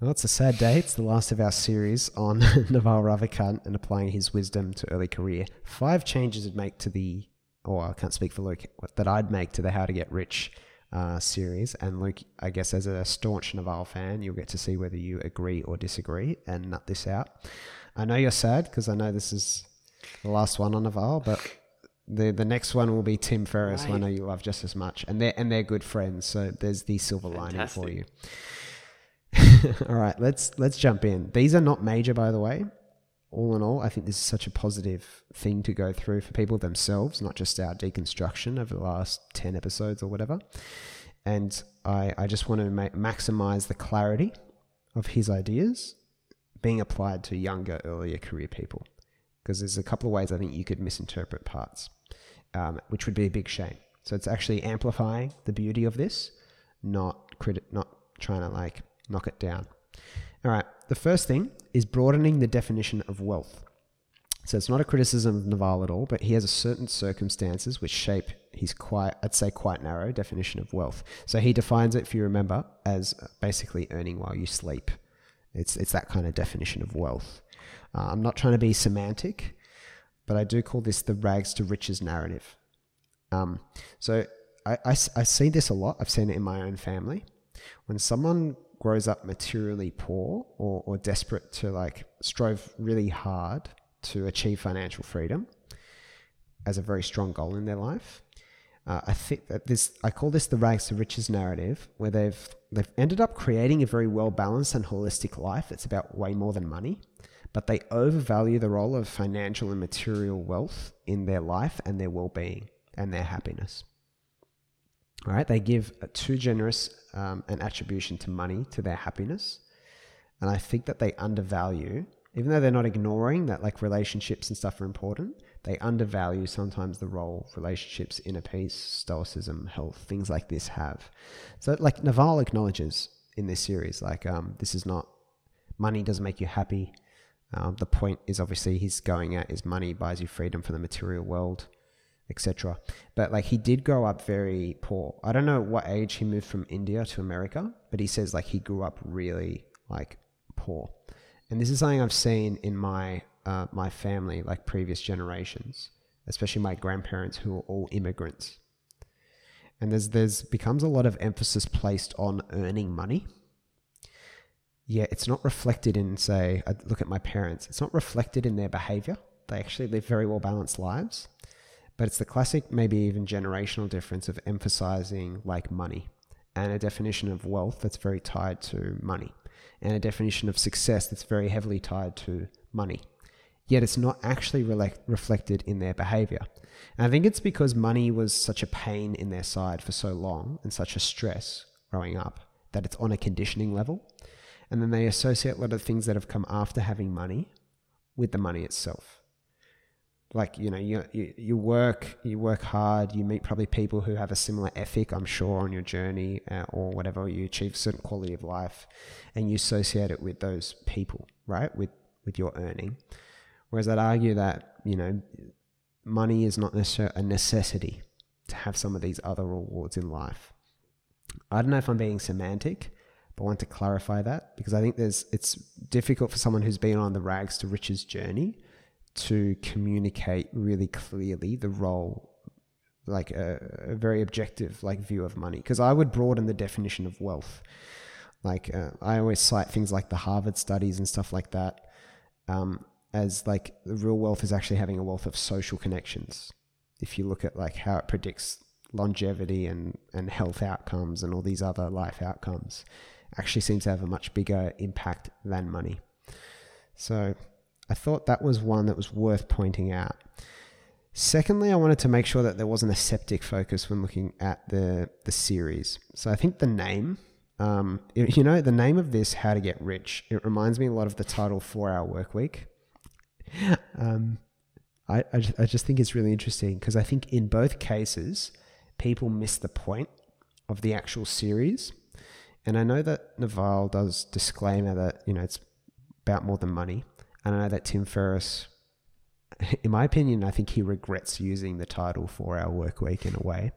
Well, it's a sad day. It's the last of our series on Naval Ravikant and applying his wisdom to early career. Five changes I'd make to the, or I can't speak for Luke, that I'd make to the How to Get Rich uh, series. And Luke, I guess as a staunch Naval fan, you'll get to see whether you agree or disagree and nut this out. I know you're sad because I know this is the last one on Naval, but the the next one will be Tim Ferriss, who I know you love just as much, and they're and they're good friends. So there's the silver lining for you. all right, let's let's jump in. These are not major, by the way. All in all, I think this is such a positive thing to go through for people themselves, not just our deconstruction over the last ten episodes or whatever. And I I just want to ma- maximize the clarity of his ideas being applied to younger, earlier career people, because there's a couple of ways I think you could misinterpret parts, um, which would be a big shame. So it's actually amplifying the beauty of this, not credit, not trying to like knock it down. All right, the first thing is broadening the definition of wealth. So it's not a criticism of Naval at all, but he has a certain circumstances which shape his quite, I'd say, quite narrow definition of wealth. So he defines it, if you remember, as basically earning while you sleep. It's it's that kind of definition of wealth. Uh, I'm not trying to be semantic, but I do call this the rags to riches narrative. Um, so I, I, I see this a lot. I've seen it in my own family. When someone grows up materially poor or, or desperate to like strive really hard to achieve financial freedom as a very strong goal in their life. Uh, I think that this I call this the rags to riches narrative, where they've they've ended up creating a very well balanced and holistic life that's about way more than money, but they overvalue the role of financial and material wealth in their life and their well being and their happiness. All right, they give a too generous um, an attribution to money to their happiness, and I think that they undervalue, even though they're not ignoring that like relationships and stuff are important. They undervalue sometimes the role relationships, inner peace, stoicism, health, things like this have. So, like Naval acknowledges in this series, like um, this is not money doesn't make you happy. Um, the point is obviously he's going at is money buys you freedom from the material world etc. But like he did grow up very poor. I don't know what age he moved from India to America, but he says like he grew up really like poor. And this is something I've seen in my uh, my family, like previous generations, especially my grandparents who are all immigrants. And there's there's becomes a lot of emphasis placed on earning money. Yeah, it's not reflected in say, I look at my parents. It's not reflected in their behavior. They actually live very well balanced lives but it's the classic, maybe even generational difference of emphasizing like money and a definition of wealth that's very tied to money and a definition of success that's very heavily tied to money. Yet it's not actually re- reflected in their behavior. And I think it's because money was such a pain in their side for so long and such a stress growing up that it's on a conditioning level. And then they associate a lot of things that have come after having money with the money itself like you know you, you, you work you work hard you meet probably people who have a similar ethic i'm sure on your journey uh, or whatever you achieve certain quality of life and you associate it with those people right? With with your earning. Whereas i'd argue that you know money is not necessarily a necessity to have some of these other rewards in life. I don't know if i'm being semantic but I want to clarify that because I think there's it's difficult for someone who's been on the rags to riches journey to communicate really clearly the role like a, a very objective like view of money. Because i would broaden the definition of wealth. Like uh, i always cite things like the harvard studies and stuff like that um, as like the real wealth is actually having a wealth of social connections. If you look at like how it predicts longevity and, and health outcomes and all these other life outcomes actually seems to have a much bigger impact than money. So I thought that was one that was worth pointing out. Secondly, I wanted to make sure that there wasn't a septic focus when looking at the the series. So I think the name, um, you know, the name of this, "How to Get Rich," it reminds me a lot of the title Four Hour Work Week. Um, I, I I just think it's really interesting because I think in both cases, people miss the point of the actual series. And I know that Naval does disclaimer that you know it's about more than money. And I know that Tim Ferriss, in my opinion, I think he regrets using the title Four Hour Work Week in a way.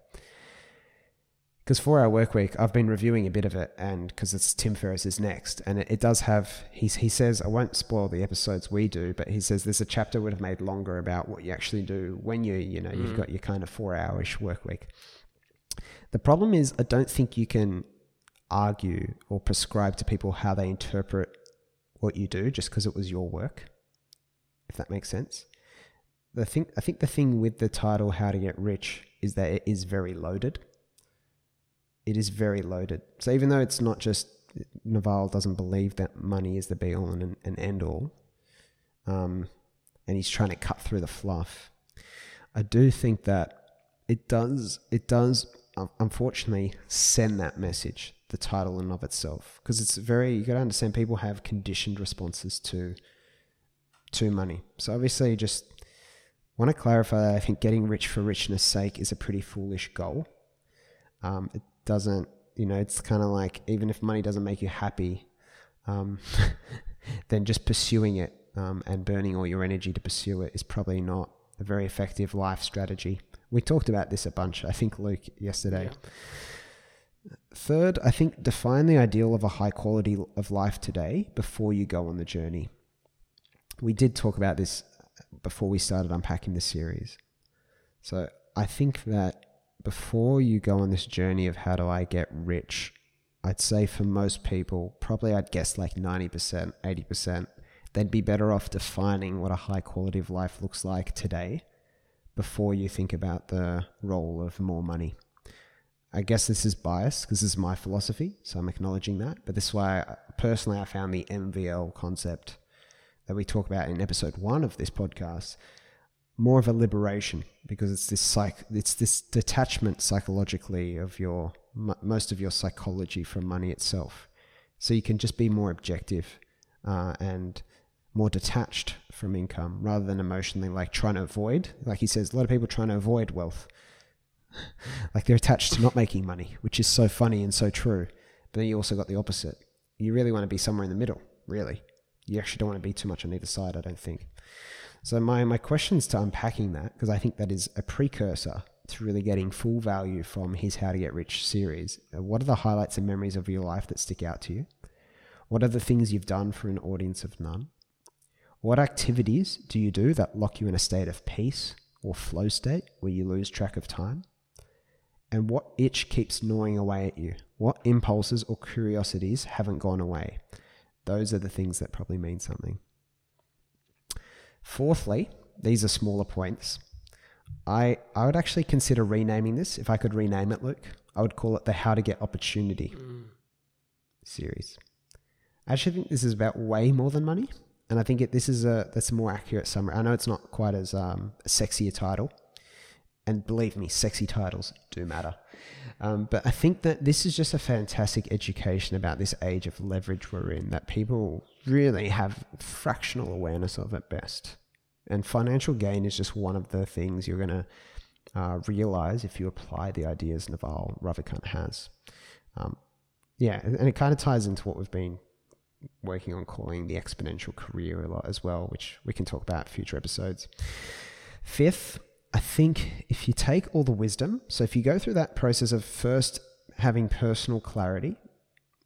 because Four Hour Work Week, I've been reviewing a bit of it, and because it's Tim Ferriss is next, and it, it does have. He he says I won't spoil the episodes we do, but he says there's a chapter would have made longer about what you actually do when you you know mm. you've got your kind of four hourish work week. The problem is, I don't think you can argue or prescribe to people how they interpret what you do just because it was your work. If that makes sense. The thing I think the thing with the title "How to Get Rich" is that it is very loaded it is very loaded. So even though it's not just Naval doesn't believe that money is the be all and, and end all, um, and he's trying to cut through the fluff. I do think that it does it does unfortunately send that message, the title and of itself, because it's very you got to understand people have conditioned responses to to money. So obviously, just want to clarify that I think getting rich for richness' sake is a pretty foolish goal. Um, it doesn't, you know, it's kind of like even if money doesn't make you happy, um, then just pursuing it um, and burning all your energy to pursue it is probably not a very effective life strategy. We talked about this a bunch, I think, Luke, yesterday. Yeah. Third, I think define the ideal of a high quality of life today before you go on the journey. We did talk about this before we started unpacking the series. So I think that before you go on this journey of how do I get rich, I'd say for most people, probably I'd guess like 90%, 80%, they'd be better off defining what a high quality of life looks like today before you think about the role of more money. I guess this is biased because this is my philosophy, so I'm acknowledging that. But this is why, personally, I found the MVL concept that we talk about in episode one of this podcast more of a liberation because it's this psych it's this detachment psychologically of your most of your psychology from money itself so you can just be more objective uh, and more detached from income rather than emotionally like trying to avoid like he says a lot of people trying to avoid wealth like they're attached to not making money which is so funny and so true but then you also got the opposite you really want to be somewhere in the middle really you actually don't want to be too much on either side i don't think so my my questions to unpacking that because I think that is a precursor to really getting full value from his How to Get Rich series. Uh, what are the highlights and memories of your life that stick out to you? What are the things you've done for an audience of none? What activities do you do that lock you in a state of peace or flow state where you lose track of time? And what itch keeps gnawing away at you? What impulses or curiosities haven't gone away? Those are the things that probably mean something. Fourthly, these are smaller points. I, I would actually consider renaming this. If I could rename it, Luke, I would call it the How to Get Opportunity mm. series. I actually think this is about way more than money. And I think it, this is a that's a more accurate summary. I know it's not quite as um, a sexier title, and believe me, sexy titles do matter. Um, but I think that this is just a fantastic education about this age of leverage we're in that people really have fractional awareness of at best. And financial gain is just one of the things you're going to uh, realize if you apply the ideas Naval Ravikant has. Um, yeah, and it kind of ties into what we've been working on calling the exponential career a lot as well, which we can talk about future episodes. Fifth, I think if you take all the wisdom, so if you go through that process of first having personal clarity,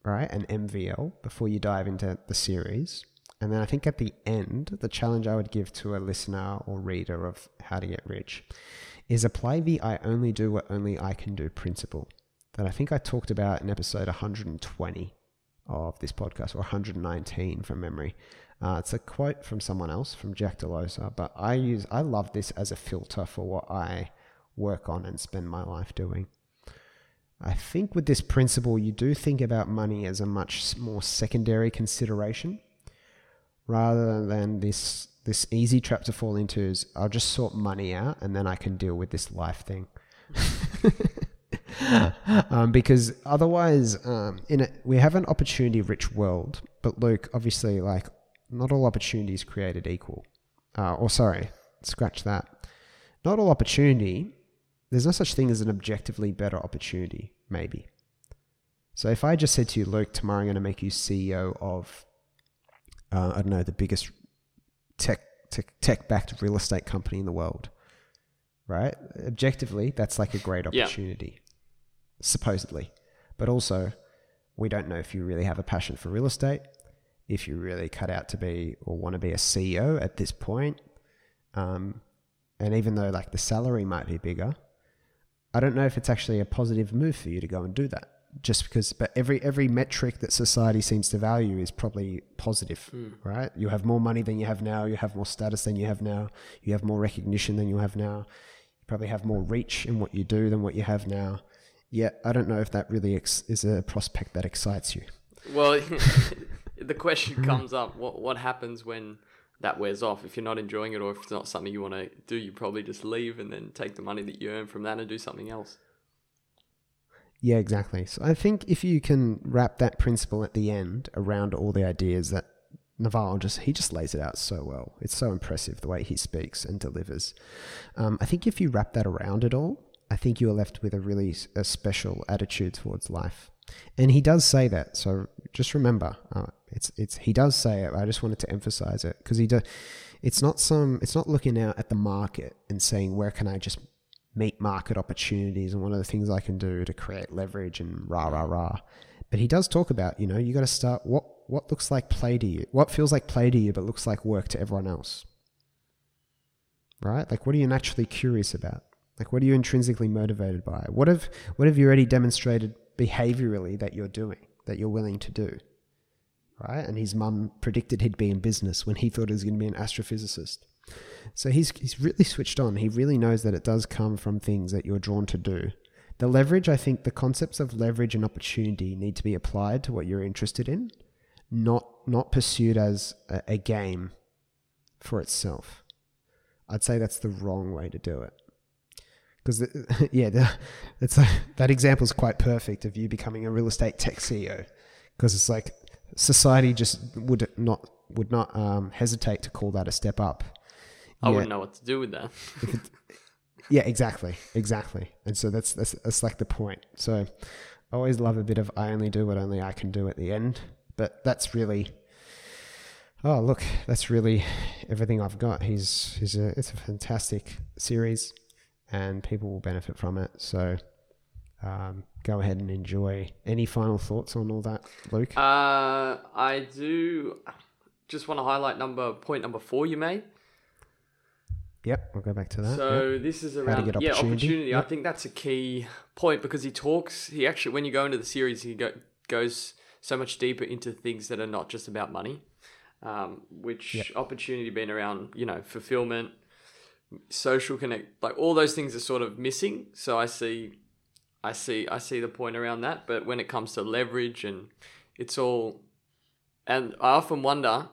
right, and MVL before you dive into the series, and then I think at the end, the challenge I would give to a listener or reader of How to Get Rich is apply the I only do what only I can do principle that I think I talked about in episode 120 of this podcast or 119 from memory. Uh, it's a quote from someone else, from Jack Delosa, but I use I love this as a filter for what I work on and spend my life doing. I think with this principle, you do think about money as a much more secondary consideration rather than this this easy trap to fall into is I'll just sort money out and then I can deal with this life thing. um, because otherwise, um, in a, we have an opportunity rich world, but Luke, obviously, like not all opportunities created equal. Uh, or sorry, scratch that. Not all opportunity, there's no such thing as an objectively better opportunity, maybe. So if I just said to you, Luke, tomorrow I'm going to make you CEO of, uh, I don't know, the biggest tech, tech, tech backed real estate company in the world, right? Objectively, that's like a great opportunity. Supposedly. But also, we don't know if you really have a passion for real estate, if you really cut out to be or want to be a CEO at this point. Um, and even though like the salary might be bigger, I don't know if it's actually a positive move for you to go and do that. Just because, but every every metric that society seems to value is probably positive, Mm. right? You have more money than you have now. You have more status than you have now. You have more recognition than you have now. You probably have more reach in what you do than what you have now. Yet, I don't know if that really ex- is a prospect that excites you. Well, the question comes up: what what happens when that wears off? If you're not enjoying it, or if it's not something you want to do, you probably just leave and then take the money that you earn from that and do something else. Yeah, exactly. So I think if you can wrap that principle at the end around all the ideas that Naval just he just lays it out so well. It's so impressive the way he speaks and delivers. Um, I think if you wrap that around it all, I think you are left with a really a special attitude towards life. And he does say that. So just remember, uh, it's it's he does say it. I just wanted to emphasize it because he does. It's not some. It's not looking out at the market and saying where can I just meet market opportunities and what are the things I can do to create leverage and rah rah rah. But he does talk about, you know, you got to start what what looks like play to you, what feels like play to you, but looks like work to everyone else. Right? Like, what are you naturally curious about? Like, what are you intrinsically motivated by? What have what have you already demonstrated behaviorally that you're doing, that you're willing to do? Right? And his mum predicted he'd be in business when he thought he was going to be an astrophysicist. So he's he's really switched on. He really knows that it does come from things that you're drawn to do. The leverage, I think, the concepts of leverage and opportunity need to be applied to what you're interested in, not not pursued as a, a game for itself. I'd say that's the wrong way to do it. Because yeah, the, it's a, that example is quite perfect of you becoming a real estate tech CEO. Because it's like society just would not would not um, hesitate to call that a step up. I Yet- wouldn't know what to do with that. yeah, exactly, exactly. And so that's that's that's like the point. So I always love a bit of I only do what only I can do at the end. But that's really oh look, that's really everything I've got. He's he's a it's a fantastic series, and people will benefit from it. So um, go ahead and enjoy. Any final thoughts on all that, Luke? Uh, I do just want to highlight number point number four you made. yep, we'll go back to that. So this is around get yeah opportunity. opportunity. I think that's a key point because he talks. He actually when you go into the series, he go, goes so much deeper into things that are not just about money. Um, which Yep. opportunity being around you know fulfillment, social connect, like all those things are sort of missing. So I see, I see, I see the point around that. But when it comes to leverage and it's all, and I often wonder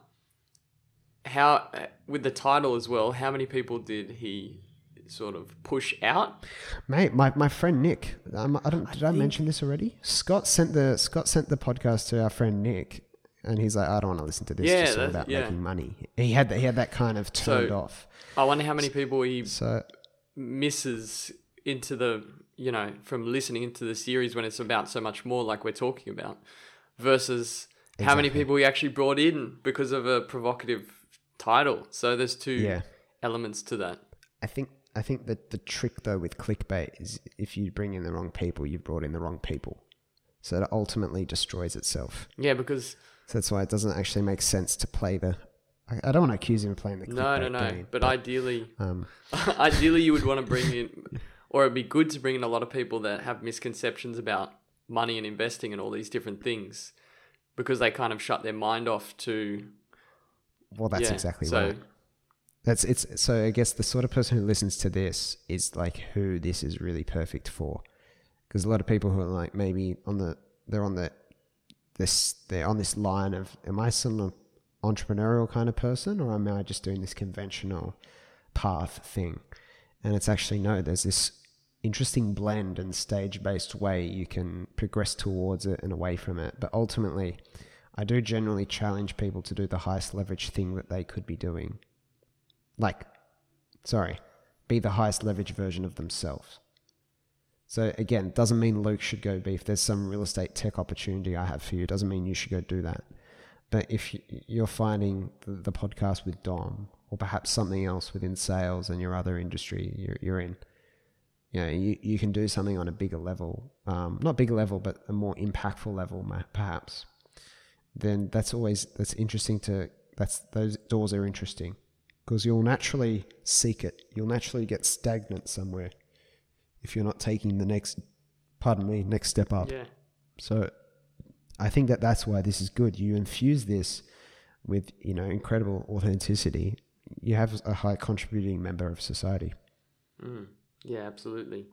how with the title as well how many people did he sort of push out Mate, my, my friend Nick, um, I don't, did I, think- mention this already? Scott sent the Scott sent the podcast to our friend Nick, and he's like, I don't want to listen to this. Yeah, just all about yeah. making money. He had he had that kind of turned So- off. i wonder how many people he So misses into the you know from listening into the series when it's about so much more like we're talking about versus how many people he actually brought in because of a provocative title so there's two yeah, elements to that I think I think that the trick though with clickbait is if you bring in the wrong people, you've brought in the wrong people. So it ultimately destroys itself. yeah because So that's why it doesn't actually make sense to play the. I, I don't want to accuse him of playing the no no no game, but ideally um, Ideally, you would want to bring in, or it'd be good to bring in a lot of people that have misconceptions about money and investing and all these different things, because they kind of shut their mind off to. well, that's yeah, exactly so. right. That's it's so I guess the sort of person who listens to this is like who this is really perfect for, because a lot of people who are like maybe on the they're on the this they're on this line of am I some entrepreneurial kind of person or am I just doing this conventional path thing, and it's actually no there's this interesting blend and stage based way you can progress towards it and away from it, but ultimately. I do generally challenge people to do the highest leverage thing that they could be doing. Like sorry be the highest leverage version of themselves so again doesn't mean luke should go be if there's some real estate tech opportunity i have for you doesn't mean you should go do that but if you- you're finding the, podcast with dom or perhaps something else within sales and your other industry you're, you're in you know, you, you can do something on a bigger level, um, not bigger level, but a more impactful level, perhaps. Then that's always that's interesting to that's those doors are interesting because you'll naturally seek it. You'll naturally get stagnant somewhere if you're not taking the next, pardon me, next step up. Yeah. So I think that that's why this is good. You infuse this with, you know, incredible authenticity. You have a high contributing member of society. Mm. Yeah, absolutely.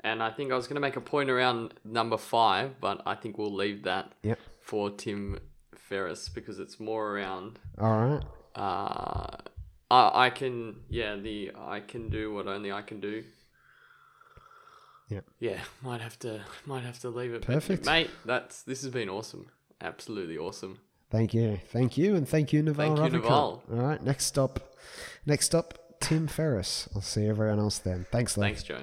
And I think I was going to make a point around number five, but I think we'll leave that Yep. for Tim Ferriss because it's more around. All right. Uh, I, I can, yeah, the I can do what only I can do. Yep. Yeah, might have to, might have to leave it. But, Perfect. mate. That's this has been awesome. Absolutely awesome. Thank you. Thank you. And thank you, Naval Thank you. Naval. All right. Next stop. Next up, Tim Ferriss. I'll see everyone else then. Thanks, Luke. Thanks, Joe.